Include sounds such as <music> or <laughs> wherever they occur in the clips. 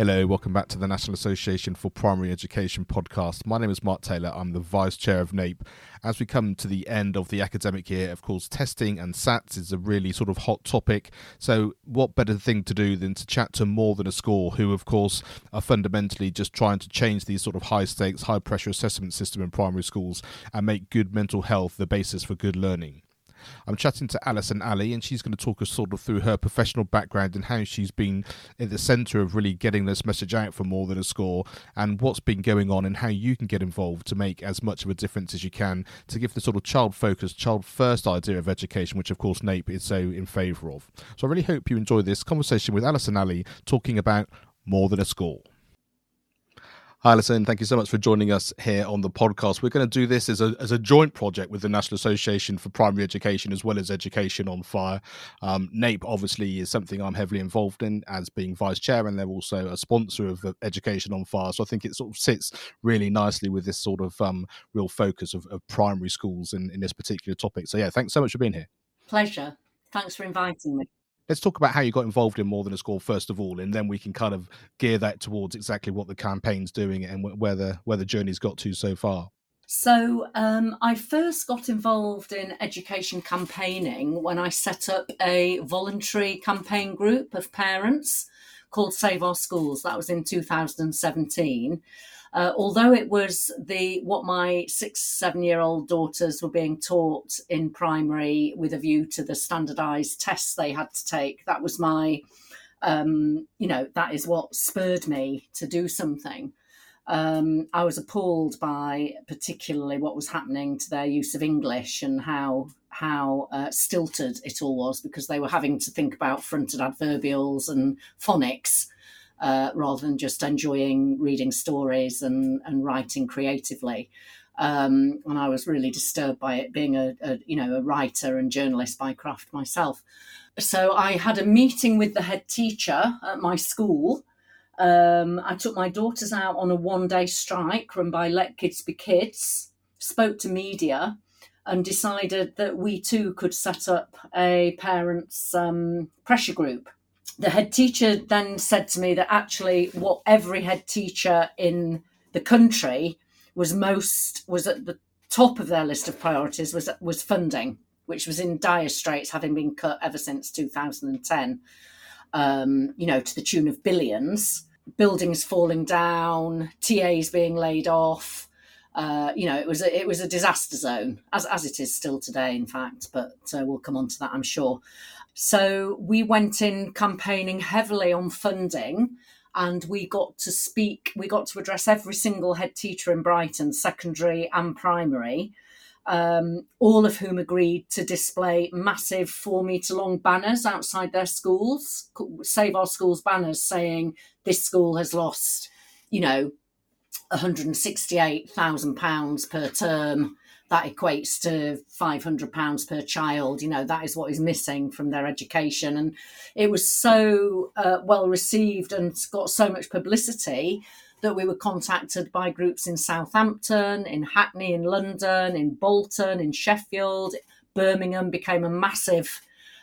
Hello, welcome back to the National Association for Primary Education podcast. My name is Mark Taylor. I'm the Vice Chair of NAPE. As we come to the end of the academic year, of course, testing and SATs is a really sort of hot topic. So, what better thing to do than to chat to more than a score, who, of course, are fundamentally just trying to change these sort of high stakes, high pressure assessment system in primary schools and make good mental health the basis for good learning. I'm chatting to Alison Ali, and she's going to talk us sort of through her professional background and how she's been at the centre of really getting this message out for more than a score, and what's been going on, and how you can get involved to make as much of a difference as you can to give the sort of child focused, child first idea of education, which of course NAPE is so in favour of. So I really hope you enjoy this conversation with Alison Ali talking about more than a score. Hi, Alison. Thank you so much for joining us here on the podcast. We're going to do this as a, as a joint project with the National Association for Primary Education as well as Education on Fire. Um, NAPE obviously is something I'm heavily involved in as being vice chair, and they're also a sponsor of Education on Fire. So I think it sort of sits really nicely with this sort of um, real focus of, of primary schools in, in this particular topic. So, yeah, thanks so much for being here. Pleasure. Thanks for inviting me let's talk about how you got involved in more than a score first of all and then we can kind of gear that towards exactly what the campaign's doing and where the where the journey's got to so far so um, I first got involved in education campaigning when I set up a voluntary campaign group of parents called Save Our Schools. That was in 2017. Uh, although it was the what my six seven year old daughters were being taught in primary with a view to the standardized tests they had to take that was my um, you know that is what spurred me to do something. Um, I was appalled by particularly what was happening to their use of English and how how uh, stilted it all was because they were having to think about fronted adverbials and phonics uh, rather than just enjoying reading stories and, and writing creatively. Um, and I was really disturbed by it, being a, a, you know a writer and journalist by craft myself. So I had a meeting with the head teacher at my school. Um, I took my daughters out on a one day strike run by Let Kids Be Kids. Spoke to media and decided that we too could set up a parents' um, pressure group the head teacher then said to me that actually what every head teacher in the country was most was at the top of their list of priorities was was funding which was in dire straits having been cut ever since 2010 um, you know to the tune of billions buildings falling down tas being laid off uh, you know, it was a, it was a disaster zone, as as it is still today, in fact. But uh, we'll come on to that, I'm sure. So we went in campaigning heavily on funding and we got to speak, we got to address every single head teacher in Brighton, secondary and primary, um, all of whom agreed to display massive four metre long banners outside their schools, Save Our Schools banners saying, This school has lost, you know, £168,000 per term that equates to 500 pounds per child you know that is what is missing from their education. And it was so uh, well received and got so much publicity that we were contacted by groups in Southampton in Hackney in London in Bolton in Sheffield. Birmingham became a massive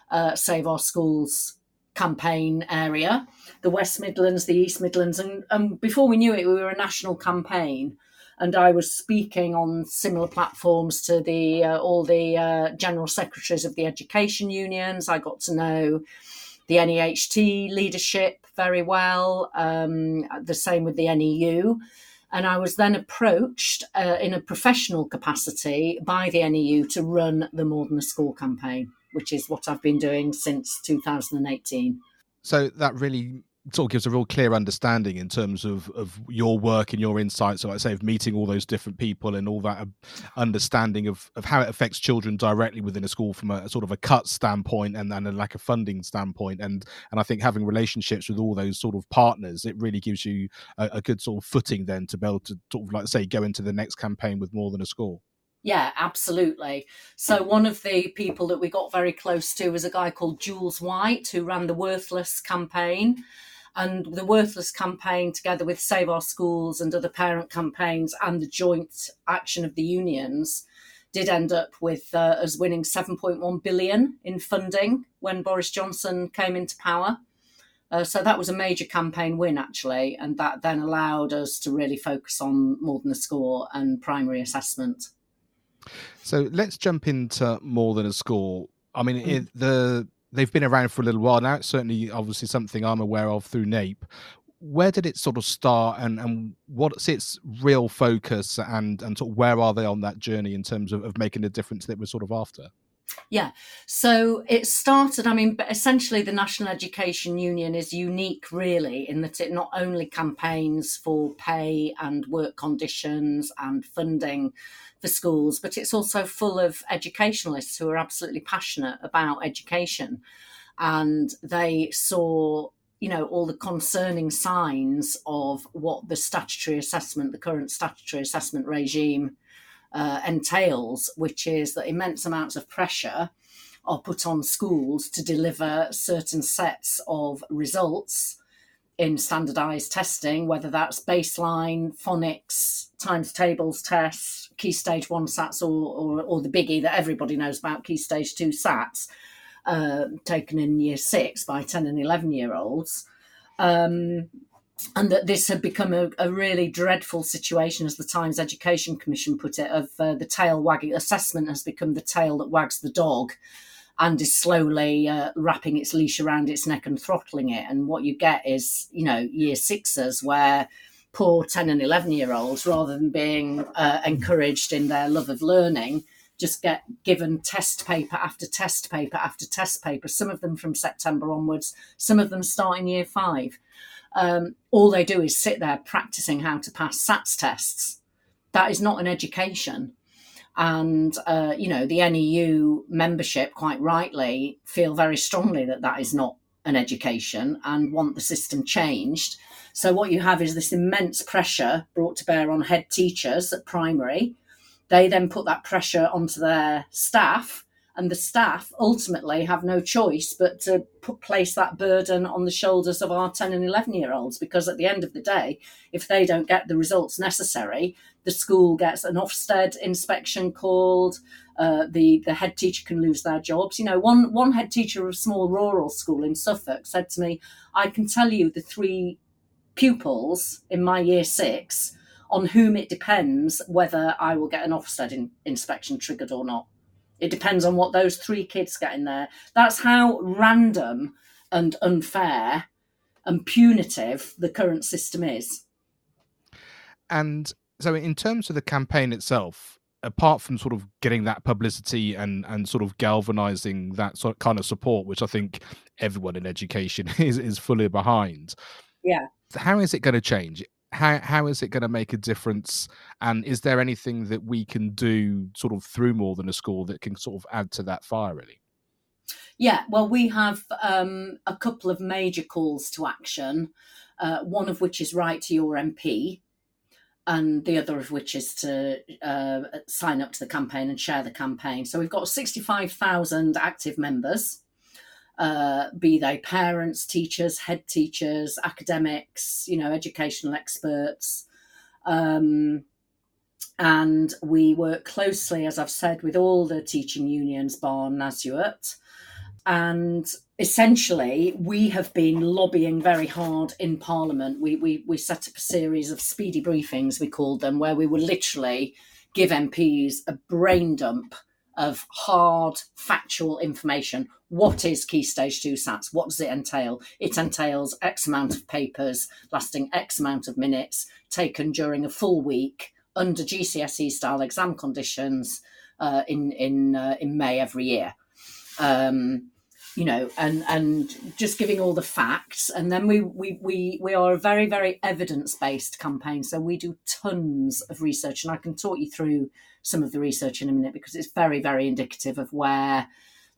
uh, save our schools campaign area. The West Midlands the East Midlands and, and before we knew it we were a national campaign and I was speaking on similar platforms to the uh, all the uh, general secretaries of the education unions. I got to know the NAHT leadership very well. Um, the same with the NEU. And I was then approached uh, in a professional capacity by the NEU to run the More Than a Score campaign, which is what I've been doing since 2018. So that really sort of gives a real clear understanding in terms of of your work and your insights. So like I say of meeting all those different people and all that uh, understanding of of how it affects children directly within a school from a, a sort of a cut standpoint and and a lack of funding standpoint. And and I think having relationships with all those sort of partners it really gives you a, a good sort of footing then to be able to sort of like say go into the next campaign with more than a score. Yeah, absolutely. So, one of the people that we got very close to was a guy called Jules White, who ran the Worthless campaign and the Worthless campaign, together with Save Our Schools and other parent campaigns and the joint action of the unions, did end up with uh, us winning 7.1 billion in funding when Boris Johnson came into power. Uh, so that was a major campaign win, actually, and that then allowed us to really focus on more than a score and primary assessment. So let's jump into more than a score. I mean, mm. it, the they've been around for a little while now. It's certainly, obviously, something I'm aware of through NAPE. Where did it sort of start, and, and what's its real focus, and and sort of where are they on that journey in terms of, of making the difference that we're sort of after? Yeah. So it started, I mean, essentially the National Education Union is unique, really, in that it not only campaigns for pay and work conditions and funding for schools, but it's also full of educationalists who are absolutely passionate about education. And they saw you know all the concerning signs of what the statutory assessment the current statutory assessment regime uh, entails, which is that immense amounts of pressure are put on schools to deliver certain sets of results in standardized testing, whether that's baseline, phonics, times tables tests, key stage one SATs, or, or, or the biggie that everybody knows about, key stage two SATs, uh, taken in year six by 10 and 11 year olds. Um, and that this had become a, a, really dreadful situation, as the Times Education Commission put it, of uh, the tail wagging assessment has become the tail that wags the dog and is slowly uh, wrapping its leash around its neck and throttling it. And what you get is, you know, year sixes where poor 10 and 11 year olds, rather than being uh, encouraged in their love of learning, just get given test paper after test paper after test paper, some of them from September onwards, some of them start in year five um, all they do is sit there practicing how to pass SATs tests. That is not an education. And, uh, you know, the NEU membership, quite rightly, feel very strongly that that is not an education and want the system changed. So, what you have is this immense pressure brought to bear on head teachers at primary. They then put that pressure onto their staff and the staff ultimately have no choice but to put, place that burden on the shoulders of our 10 and 11 year olds because at the end of the day if they don't get the results necessary the school gets an ofsted inspection called uh, the the head teacher can lose their jobs. You know one one head teacher of a small rural school in suffolk said to me i can tell you the three pupils in my year six on whom it depends whether i will get an ofsted in, inspection triggered or not it depends on what those three kids get in there. That's how random and unfair and punitive the current system is. And so, in terms of the campaign itself, apart from sort of getting that publicity and and sort of galvanizing that sort of kind of support, which I think everyone in education <laughs> is is fully behind. Yeah. How is it going to change? How how is it going to make a difference? And is there anything that we can do sort of through more than a score that can sort of add to that fire really? Yeah well we have um, a couple of major calls to action uh, one of which is write to your mp and the other of which is to uh, sign up to the campaign and share the campaign. So we've got 65000 active members uh, be they parents, teachers, head teachers, academics, you know, educational experts. Um, and we work closely, as I've said, with all the teaching unions, bar NASUWT. And essentially, we have been lobbying very hard in Parliament. We, we, we set up a series of speedy briefings, we called them, where we would literally give MPs a brain dump of hard factual information. What is Key Stage 2 SATs? What does it entail? It entails X amount of papers lasting X amount of minutes, taken during a full week under GCSE style exam conditions uh, in, in, uh, in May every year. Um, you know, and and just giving all the facts, and then we we we we are a very very evidence based campaign. So we do tons of research, and I can talk you through some of the research in a minute because it's very very indicative of where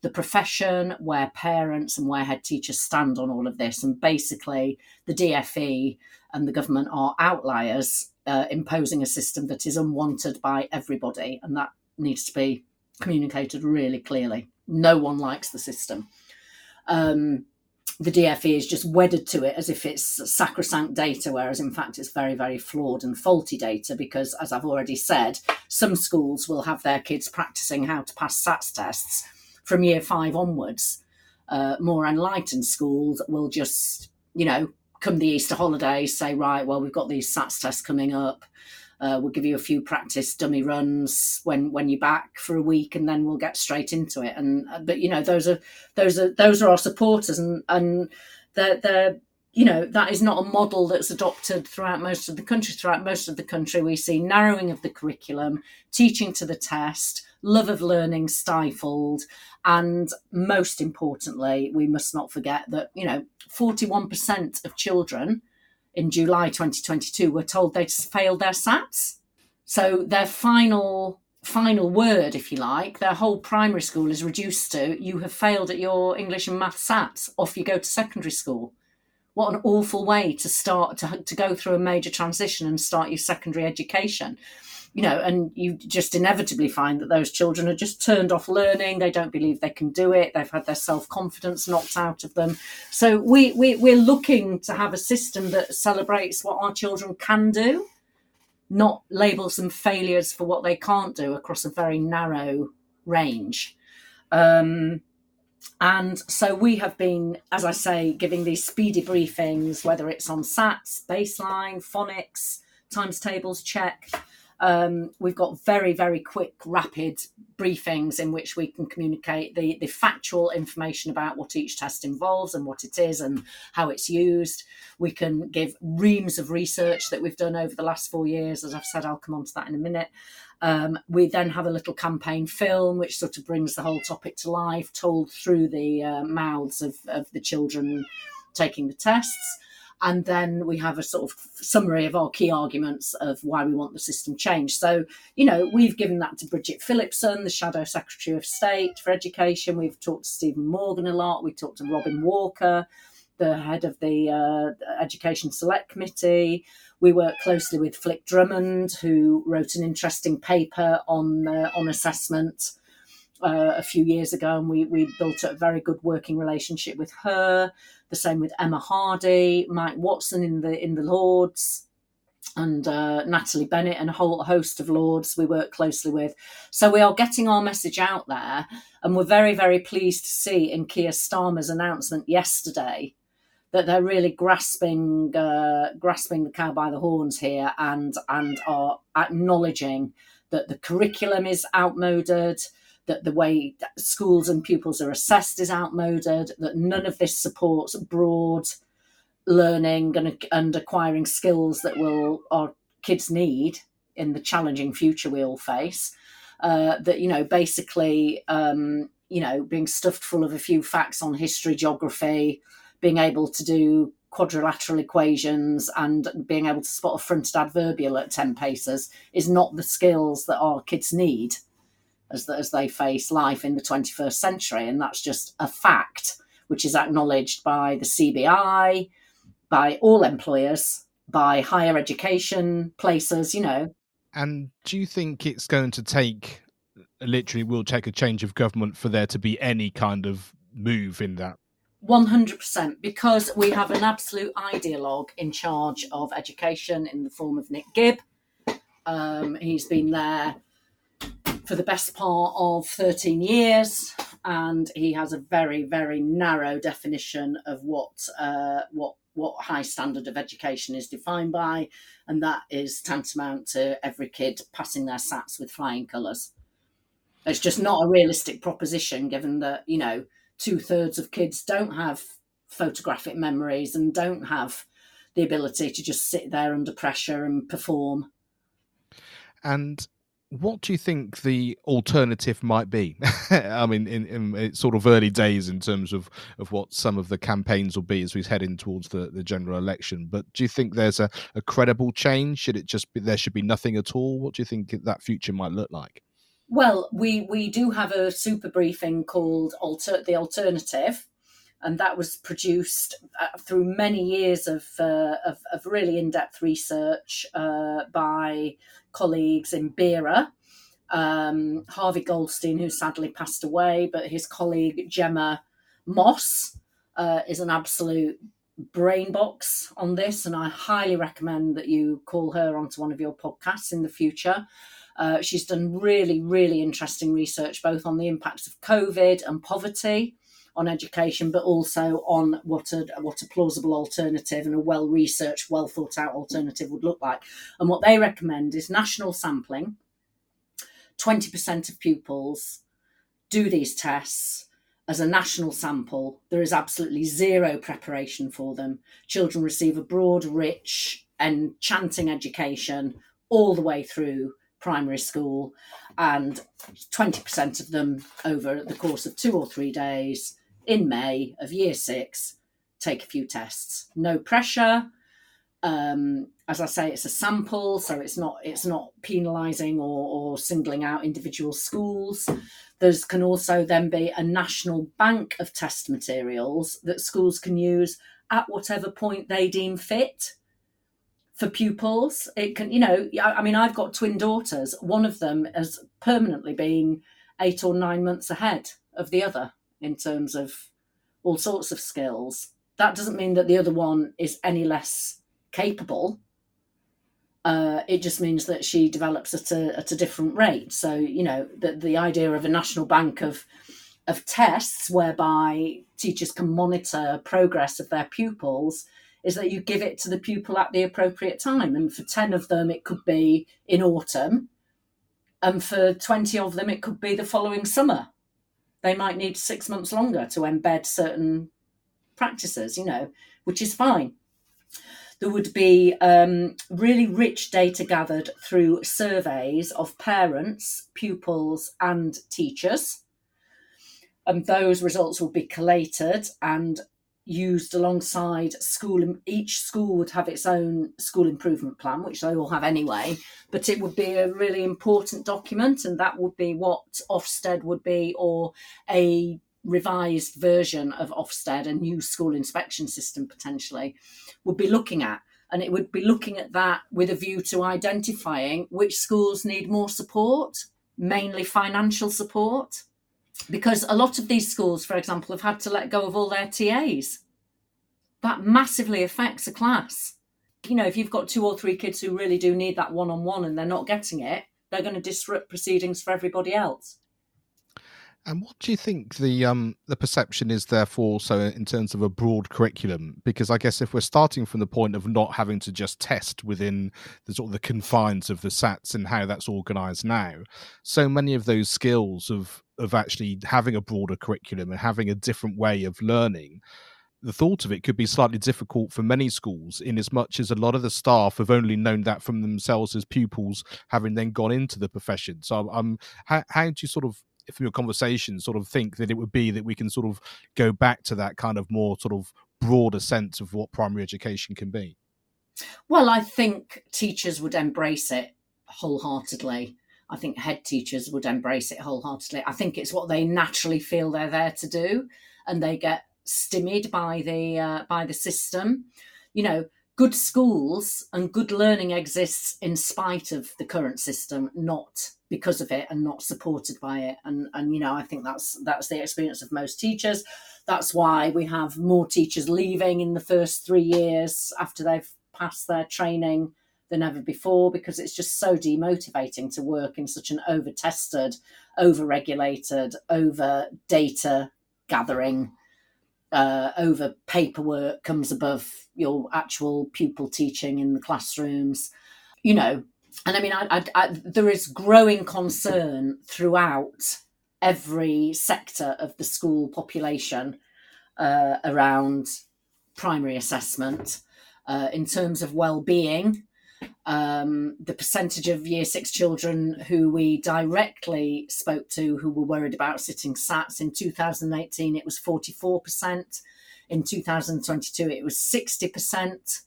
the profession, where parents and where head teachers stand on all of this, and basically the DFE and the government are outliers uh, imposing a system that is unwanted by everybody, and that needs to be communicated really clearly. No one likes the system um, the DFE is just wedded to it as if it's sacrosanct data, whereas in fact it's very, very flawed and faulty data because, as I've already said, some schools will have their kids practicing how to pass SATs tests from year five onwards. Uh, more enlightened schools will just you know, come the Easter holidays, say, right, well, we've got these SATs tests coming up. Uh, we'll give you a few practice dummy runs when when you're back for a week, and then we'll get straight into it. And uh, but you know those are those are those are our supporters, and and they're they're you know that is not a model that's adopted throughout most of the country. Throughout most of the country, we see narrowing of the curriculum, teaching to the test, love of learning stifled, and most importantly, we must not forget that you know forty one percent of children in July 2022 were told they'd failed their SATs. So their final final word, if you like, their whole primary school is reduced to you have failed at your English and math SATs. Off you go to secondary school. What an awful way to start to, to go through a major transition and start your secondary education you know, and you just inevitably find that those children are just turned off learning. They don't believe they can do it. They've had their self confidence knocked out of them. So we, we we're looking to have a system that celebrates what our children can do, not labels them failures for what they can't do across a very narrow range. Um, and so we have been, as I say, giving these speedy briefings, whether it's on SATs, baseline, phonics, times tables check um, we've got very, very quick, rapid briefings in which we can communicate the, the factual information about what each test involves and what it is and how it's used. We can give reams of research that we've done over the last four years. As I've said, I'll come on to that in a minute. Um, we then have a little campaign film which sort of brings the whole topic to life, told through the uh, mouths of, of the children taking the tests and then we have a sort of summary of our key arguments of why we want the system changed. So, you know, we've given that to Bridget Phillipson, the Shadow Secretary of State for Education. We've talked to Stephen Morgan a lot. We talked to Robin Walker, the head of the uh, Education Select Committee. We work closely with Flick Drummond, who wrote an interesting paper on uh, on assessment. Uh, a few years ago, and we, we built a very good working relationship with her. The same with Emma Hardy, Mike Watson in the in the Lords, and uh, Natalie Bennett and a whole host of Lords we work closely with. So we are getting our message out there, and we're very very pleased to see in Keir Starmer's announcement yesterday that they're really grasping uh, grasping the cow by the horns here and and are acknowledging that the curriculum is outmoded that the way that schools and pupils are assessed is outmoded, that none of this supports broad learning and, and acquiring skills that will our kids need in the challenging future we all face. Uh, that you know, basically, um, you know, being stuffed full of a few facts on history, geography, being able to do quadrilateral equations and being able to spot a fronted adverbial at 10 paces is not the skills that our kids need as, as they face life in the 21st century. And that's just a fact, which is acknowledged by the CBI, by all employers, by higher education places, you know. And do you think it's going to take, literally, will take a change of government for there to be any kind of move in that? 100% because we have an absolute ideologue in charge of education in the form of Nick Gibb. Um, he's been there for the best part of 13 years, and he has a very, very narrow definition of what uh, what what high standard of education is defined by, and that is tantamount to every kid passing their SATs with flying colours. It's just not a realistic proposition, given that you know two thirds of kids don't have photographic memories and don't have the ability to just sit there under pressure and perform. And what do you think the alternative might be? <laughs> I mean, in, in, sort of early days in terms of, of what some of the campaigns will be as we head in towards the, the general election. But do you think there's a, a credible change? Should it just be there? Should be nothing at all? What do you think that future might look like? Well, we we do have a super briefing called Alter the Alternative, and that was produced uh, through many years of, uh, of, of, really in depth research uh, by colleagues in BERA. Um, Harvey Goldstein, who sadly passed away, but his colleague Gemma Moss uh, is an absolute brain box on this, and I highly recommend that you call her onto one of your podcasts in the future. Uh, she's done really, really interesting research both on the impacts of COVID and poverty on education, but also on what a what a plausible alternative and a well researched, well thought out alternative would look like. And what they recommend is national sampling. Twenty percent of pupils do these tests as a national sample. There is absolutely zero preparation for them. Children receive a broad, rich, enchanting education all the way through primary school, and 20% of them over the course of two or three days in May of year six take a few tests. No pressure. Um, as I say, it's a sample, so it's not it's not penalising or, or singling out individual schools. There can also then be a national bank of test materials that schools can use at whatever point they deem fit for pupils. It can, you know, I mean, I've got twin daughters. One of them has permanently been eight or nine months ahead of the other in terms of all sorts of skills. That doesn't mean that the other one is any less capable. Uh, it just means that she develops at a at a different rate. So you know the the idea of a national bank of of tests whereby teachers can monitor progress of their pupils is that you give it to the pupil at the appropriate time. And for 10 of them, it could be in autumn. And for 20 of them, it could be the following summer they might need six months longer to embed certain practices, you know, which is fine. There would be um, really rich data gathered through surveys of parents, pupils, and teachers. And those results will be collated and used alongside school each school would have its own school improvement plan which they all have anyway but it would be a really important document and that would be what ofsted would be or a revised version of ofsted a new school inspection system potentially would be looking at. And it would be looking at that with a view to identifying which schools need more support mainly financial support because a lot of these schools, for example, have had to let go of all their TAs. That massively affects a class. You know, if you've got two or three kids who really do need that one on one and they're not getting it, they're going to disrupt proceedings for everybody else. And what do you think the um the perception is therefore also in terms of a broad curriculum? Because I guess if we're starting from the point of not having to just test within the sort of the confines of the SATs and how that's organised now, so many of those skills of of actually having a broader curriculum and having a different way of learning the thought of it could be slightly difficult for many schools in as much as a lot of the staff have only known that from themselves as pupils having then gone into the profession so um how, how do you sort of from your conversation sort of think that it would be that we can sort of go back to that kind of more sort of broader sense of what primary education can be? Well, I think teachers would embrace it wholeheartedly. I think head teachers would embrace it wholeheartedly. I think it's what they naturally feel they're there to do, and they get stymied by the uh, by the system. You know, good schools and good learning exists in spite of the current system, not because of it and not supported by it. And and you know, I think that's that's the experience of most teachers. That's why we have more teachers leaving in the first three years after they've passed their training than ever before because it's just so demotivating to work in such an over tested, over regulated, over data gathering uh, over paperwork comes above your actual pupil teaching in the classrooms, you know. And I mean, I, I, I, there is growing concern throughout every sector of the school population uh, around primary assessment uh, in terms of well-being um, the percentage of year six children who we directly spoke to who were worried about sitting SATs in 2018, it was 44%. In 2022, it was 60%.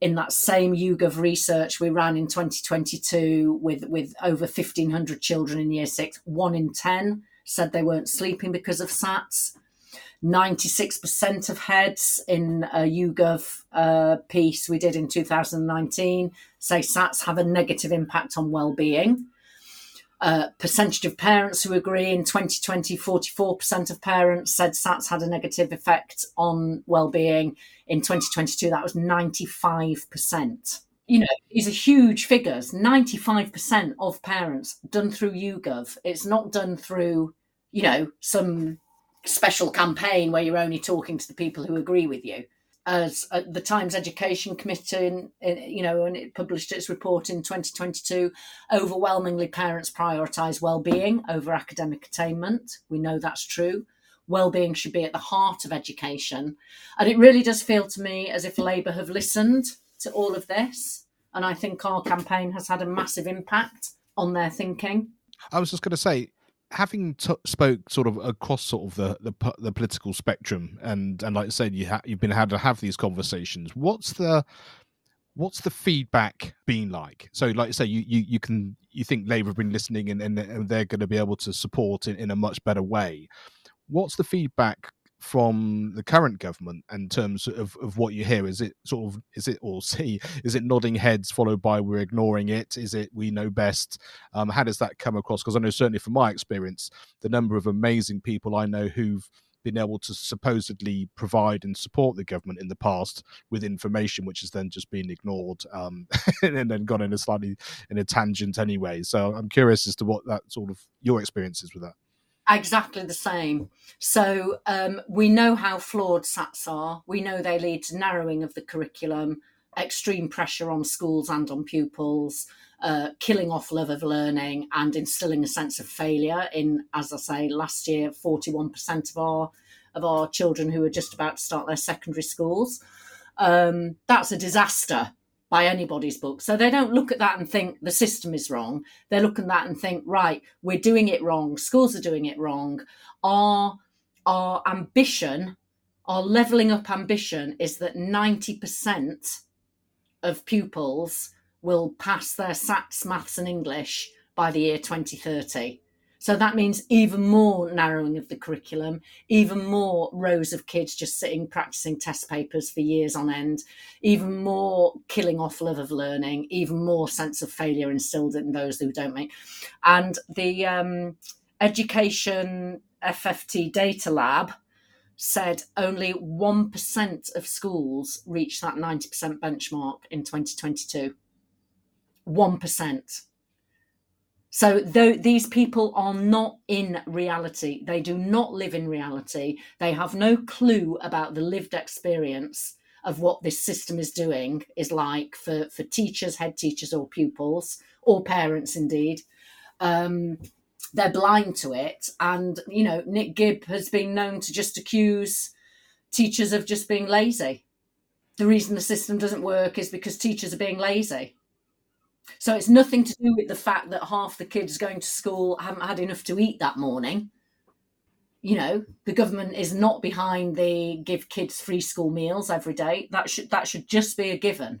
In that same YouGov research we ran in 2022 with, with over 1,500 children in year six, one in 10 said they weren't sleeping because of SATs. 96% of heads in a YouGov uh, piece we did in 2019 say SATs have a negative impact on well-being. Uh, percentage of parents who agree in 2020, 44% of parents said SATs had a negative effect on well-being. In 2022, that was 95%. You know, these are huge figures. 95% of parents done through YouGov. It's not done through, you know, some special campaign where you're only talking to the people who agree with you. As uh, the Times Education Committee, in, in, you know, and it published its report in 2022, overwhelmingly parents prioritise well-being over academic attainment. We know that's true. Well-being should be at the heart of education, and it really does feel to me as if Labour have listened to all of this, and I think our campaign has had a massive impact on their thinking. I was just going to say, having t- spoke sort of across sort of the, the the, political spectrum, and and like I said, you ha- you've been had to have these conversations. What's the what's the feedback been like? So, like I say, you you, you can you think Labour have been listening, and, and, and they're going to be able to support in, in a much better way. What's the feedback from the current government in terms of, of what you hear? Is it sort of is it or <laughs> see is it nodding heads followed by we're ignoring it? Is it we know best? Um, how does that come across? Because I know certainly from my experience, the number of amazing people I know who've been able to supposedly provide and support the government in the past with information which has then just been ignored um, <laughs> and then gone in a slightly in a tangent anyway. So I'm curious as to what that sort of your experience is with that exactly the same. So um, we know how flawed SATs are. We know they lead to narrowing of the curriculum, extreme pressure on schools and on pupils, uh, killing off love of learning, and instilling a sense of failure. In, as I say, last year, forty-one percent of our of our children who are just about to start their secondary schools. Um, that's a disaster by anybody's book. So they don't look at that and think the system is wrong. They look at that and think, right, we're doing it wrong. Schools are doing it wrong. Our our ambition, our levelling up ambition is that 90% of pupils will pass their SATs, maths and English by the year 2030. So that means even more narrowing of the curriculum, even more rows of kids just sitting practicing test papers for years on end, even more killing off love of learning, even more sense of failure instilled in those who don't make. And the um, education FFT data lab said only 1% of schools reached that 90% benchmark in 2022. 1%. So though these people are not in reality, they do not live in reality. They have no clue about the lived experience of what this system is doing is like for, for teachers, head teachers, or pupils, or parents indeed. Um, they're blind to it. And, you know, Nick Gibb has been known to just accuse teachers of just being lazy. The reason the system doesn't work is because teachers are being lazy. So it's nothing to do with the fact that half the kids going to school haven't had enough to eat that morning. You know, the government is not behind the give kids free school meals every day. That should that should just be a given.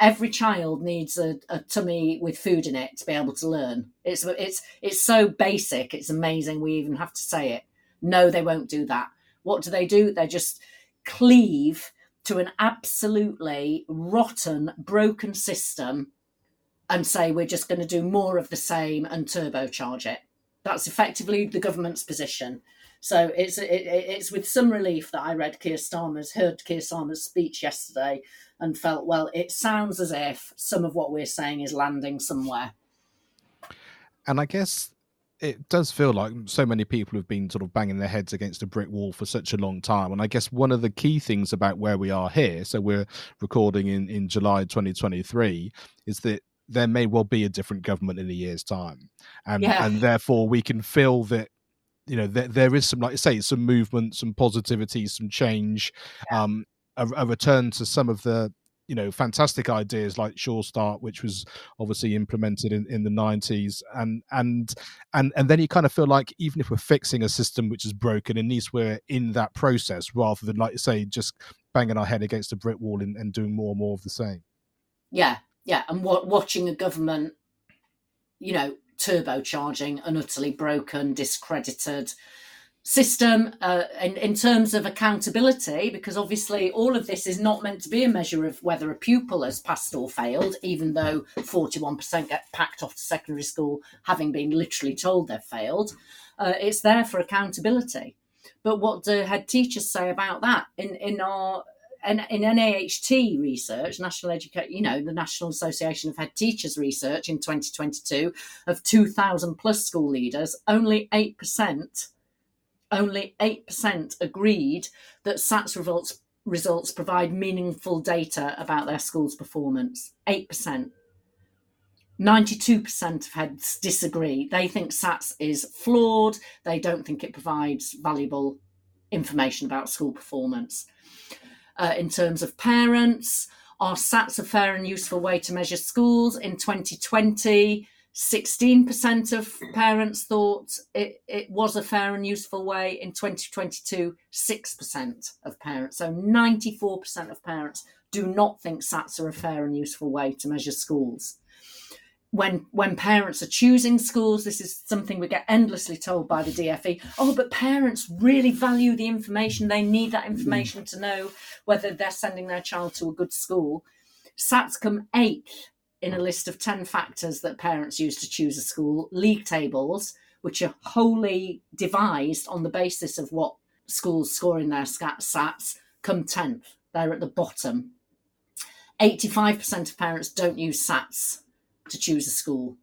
Every child needs a, a tummy with food in it to be able to learn. It's it's it's so basic. It's amazing we even have to say it. No, they won't do that. What do they do? They just cleave to an absolutely rotten, broken system and say we're just going to do more of the same and turbocharge it. That's effectively the government's position. So it's it, it's with some relief that I read Keir Starmer's heard Keir Starmer's speech yesterday and felt well. It sounds as if some of what we're saying is landing somewhere. And I guess it does feel like so many people have been sort of banging their heads against a brick wall for such a long time. And I guess one of the key things about where we are here, so we're recording in, in July 2023, is that there may well be a different government in a year's time, and yeah. and therefore we can feel that you know there, there is some like I say some movement, some positivity, some change, yeah. um, a, a, return to some of the you know fantastic ideas like Sure Start, which was obviously implemented in, in the nineties, and and and and then you kind of feel like even if we're fixing a system which is broken, at least we're in that process rather than like you say just banging our head against a brick wall and, and doing more and more of the same. Yeah, yeah, and watching a government, you know, turbocharging an utterly broken, discredited system uh, in, in terms of accountability, because obviously all of this is not meant to be a measure of whether a pupil has passed or failed, even though 41% get packed off to secondary school having been literally told they've failed. Uh, it's there for accountability. But what do head teachers say about that? In, in our and in NAHT research, National Education, you know, the National Association of Head Teachers research in 2022 of 2,000 plus school leaders, only 8% only 8% agreed that SATS results, results provide meaningful data about their school's performance. 8%. 92% of heads disagree. They think SATS is flawed. They don't think it provides valuable information about school performance. Uh, in terms of parents, are SATs a fair and useful way to measure schools? In 2020, 16% of parents thought it, it was a fair and useful way. In 2022, 6% of parents. So 94% of parents do not think SATs are a fair and useful way to measure schools. When, when parents are choosing schools, this is something we get endlessly told by the DFE. Oh, but parents really value the information. They need that information to know whether they're sending their child to a good school. SATs come eighth in a list of 10 factors that parents use to choose a school, league tables, which are wholly devised on the basis of what schools score in their SATs, come 10th. They're at the bottom. 85% of parents don't use SATs to choose a school.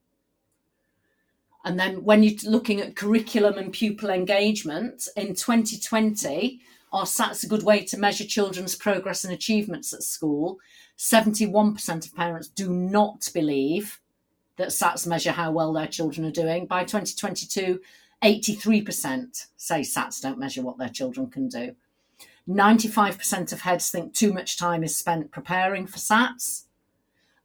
And then when you're looking at curriculum and pupil engagement in 2020, our SATs a good way to measure children's progress and achievements at school? 71% of parents do not believe that SATs measure how well their children are doing. By 2022, 83% say SATs don't measure what their children can do. 95% of heads think too much time is spent preparing for SATs.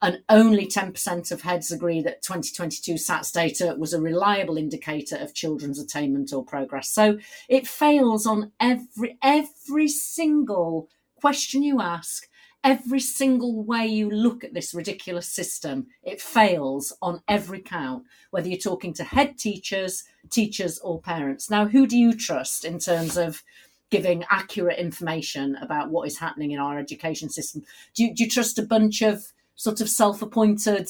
And only 10% of heads agree that 2022 SATs data was a reliable indicator of children's attainment or progress. So it fails on every every single question you ask, every single way you look at this ridiculous system. It fails on every count, whether you're talking to head teachers, teachers, or parents. Now, who do you trust in terms of giving accurate information about what is happening in our education system? Do you, do you trust a bunch of sort of self appointed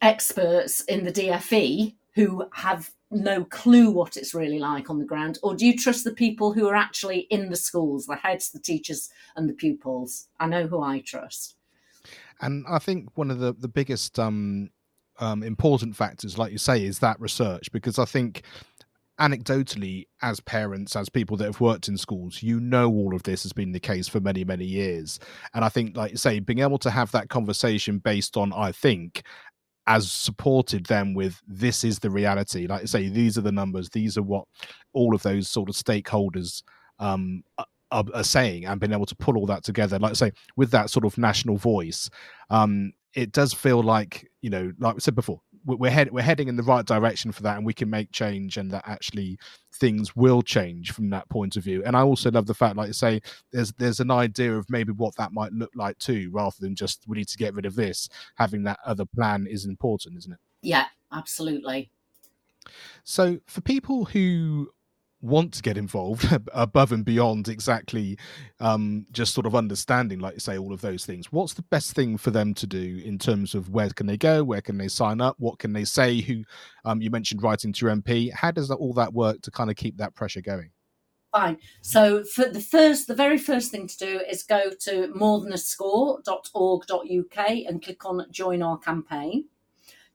experts in the DFE who have no clue what it's really like on the ground? Or do you trust the people who are actually in the schools, the heads, the teachers, and the pupils? I know who I trust. And I think one of the, the biggest um, um, important factors, like you say, is that research, because I think anecdotally, as parents, as people that have worked in schools, you know all of this has been the case for many, many years. And I think, like you say, being able to have that conversation based on, I think, as supported them with this is the reality. Like I say, these are the numbers, these are what all of those sort of stakeholders um, are, are, saying, and being able to pull all that together. Like I say, with that sort of national voice, um, it does feel like you know, like we said before, we're head, we're heading in the right direction for that, and we can make change, and that actually things will change from that point of view. And I also love the fact, like you say, there's there's an idea of maybe what that might look like too, rather than just we need to get rid of this. Having that other plan is important, isn't it? Yeah, absolutely. So for people who want to get involved <laughs> above and beyond exactly um, just sort of understanding, like you say, all of those things. What's the best thing for them to do in terms of where can they go, where can they sign up, what can they say? Who um, you mentioned writing to your MP. How does that, all that work to kind of keep that pressure going? Fine. So for the first, the very first thing to do is go to morethanascore.org.uk and click on join our campaign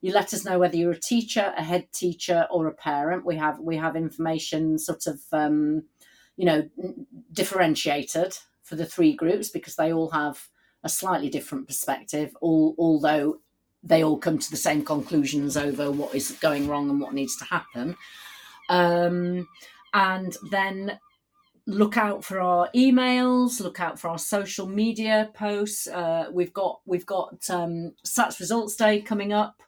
you let us know whether you're a teacher, a head teacher, or a parent. We have we have information sort of um, you know differentiated for the three groups because they all have a slightly different perspective. All, although they all come to the same conclusions over what is going wrong and what needs to happen. Um, and then look out for our emails look out for our social media posts uh, we've got we've got um, SATS results day coming up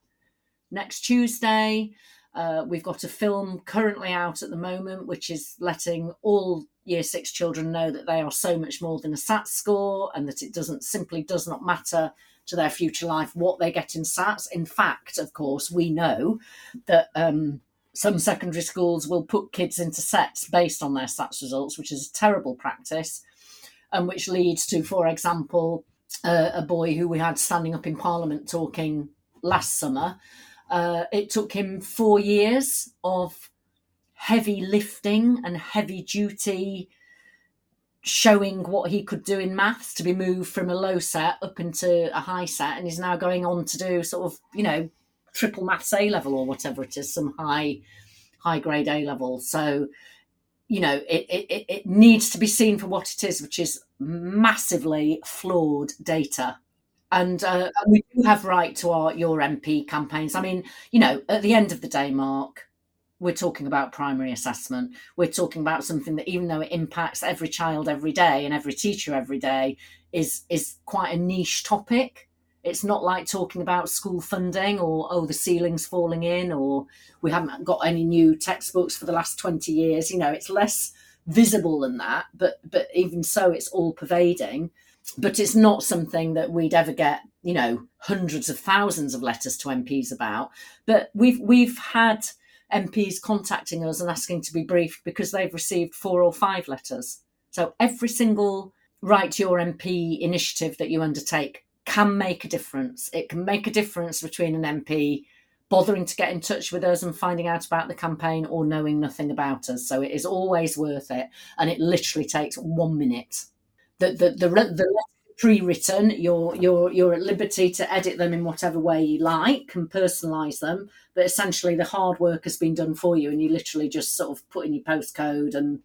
next Tuesday. Uh, we've got a film currently out at the moment, which is letting all year six children know that they are so much more than a SAT score and that it doesn't simply does not matter to their future life what they get in SATs. In fact, of course, we know that um, some secondary schools will put kids into sets based on their SATs results, which is a terrible practice, and which leads to, for example, uh, a boy who we had standing up in Parliament talking last summer uh, it took him four years of heavy lifting and heavy duty showing what he could do in maths to be moved from a low set up into a high set and he's now going on to do sort of you know triple maths a level or whatever it is some high high grade a level so you know, it, it, it needs to be seen for what it is, which is massively flawed data. And uh, we do have write to our Your MP campaigns. I mean, you know, at the end of the day, Mark, we're talking about primary assessment. We're talking about something that, even though it impacts every child every day and every teacher every day, is is quite a niche topic. It's not like talking about school funding or oh the ceiling's falling in or we haven't got any new textbooks for the last 20 years. You know, it's less visible than that, but but even so it's all pervading. But it's not something that we'd ever get, you know, hundreds of thousands of letters to MPs about. But we've we've had MPs contacting us and asking to be briefed because they've received four or five letters. So every single Write to Your MP initiative that you undertake can make a difference. It can make a difference between an MP bothering to get in touch with us and finding out about the campaign or knowing nothing about us. So it is always worth it. And it literally takes one minute. The, the, the, the pre-written you're you're you're at liberty to edit them in whatever way you like and personalize them but essentially the hard work has been done for you and you literally just sort of put in your postcode and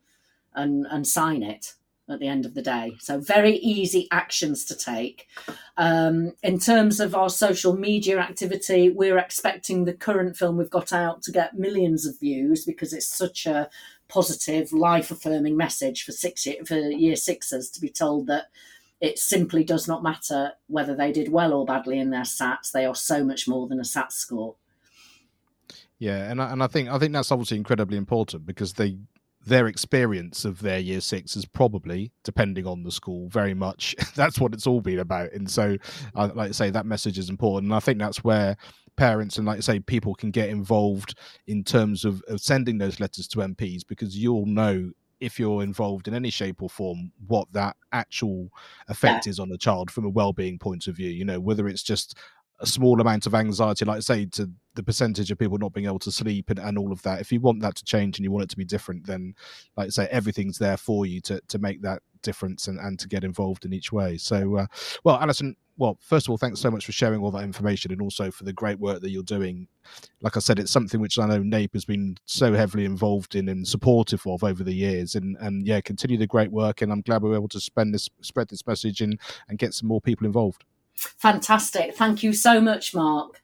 and and sign it at the end of the day. So, very easy actions to take. Um, in terms of our social media activity, we're expecting the current film we've got out to get millions of views because it's such a positive, life affirming message for six for year sixers to be told that it simply does not matter whether they did well or badly in their SATs. They are so much more than a SAT score. Yeah, and I, and I think I think that's obviously incredibly important because they their experience of their year six is probably, depending on the school, very much <laughs> that's what it's all been about. And so, uh, like I say, that message is important. And I think that's where parents and, like I say, people can get involved in terms of, of sending those letters to MPs because you'll know if you're involved in any shape or form what that actual effect yeah. is on the child from a well-being point of view you know whether it's just a small amount of anxiety, like I say, to the percentage of people not being able to sleep and, and all of that. If you want that to change and you want it to be different, then, like I say, everything's there for you to, to make that difference and, and to get involved in each way. So, uh, well, Alison, well, first of all, thanks so much for sharing all that information and also for the great work that you're doing. Like I said, it's something which I know NAPE has been so heavily involved in and supportive of over the years. And, and yeah, continue the great work. And I'm glad we are able to spend this, spread this message and, and get some more people involved. Fantastic. Thank you so much, Mark.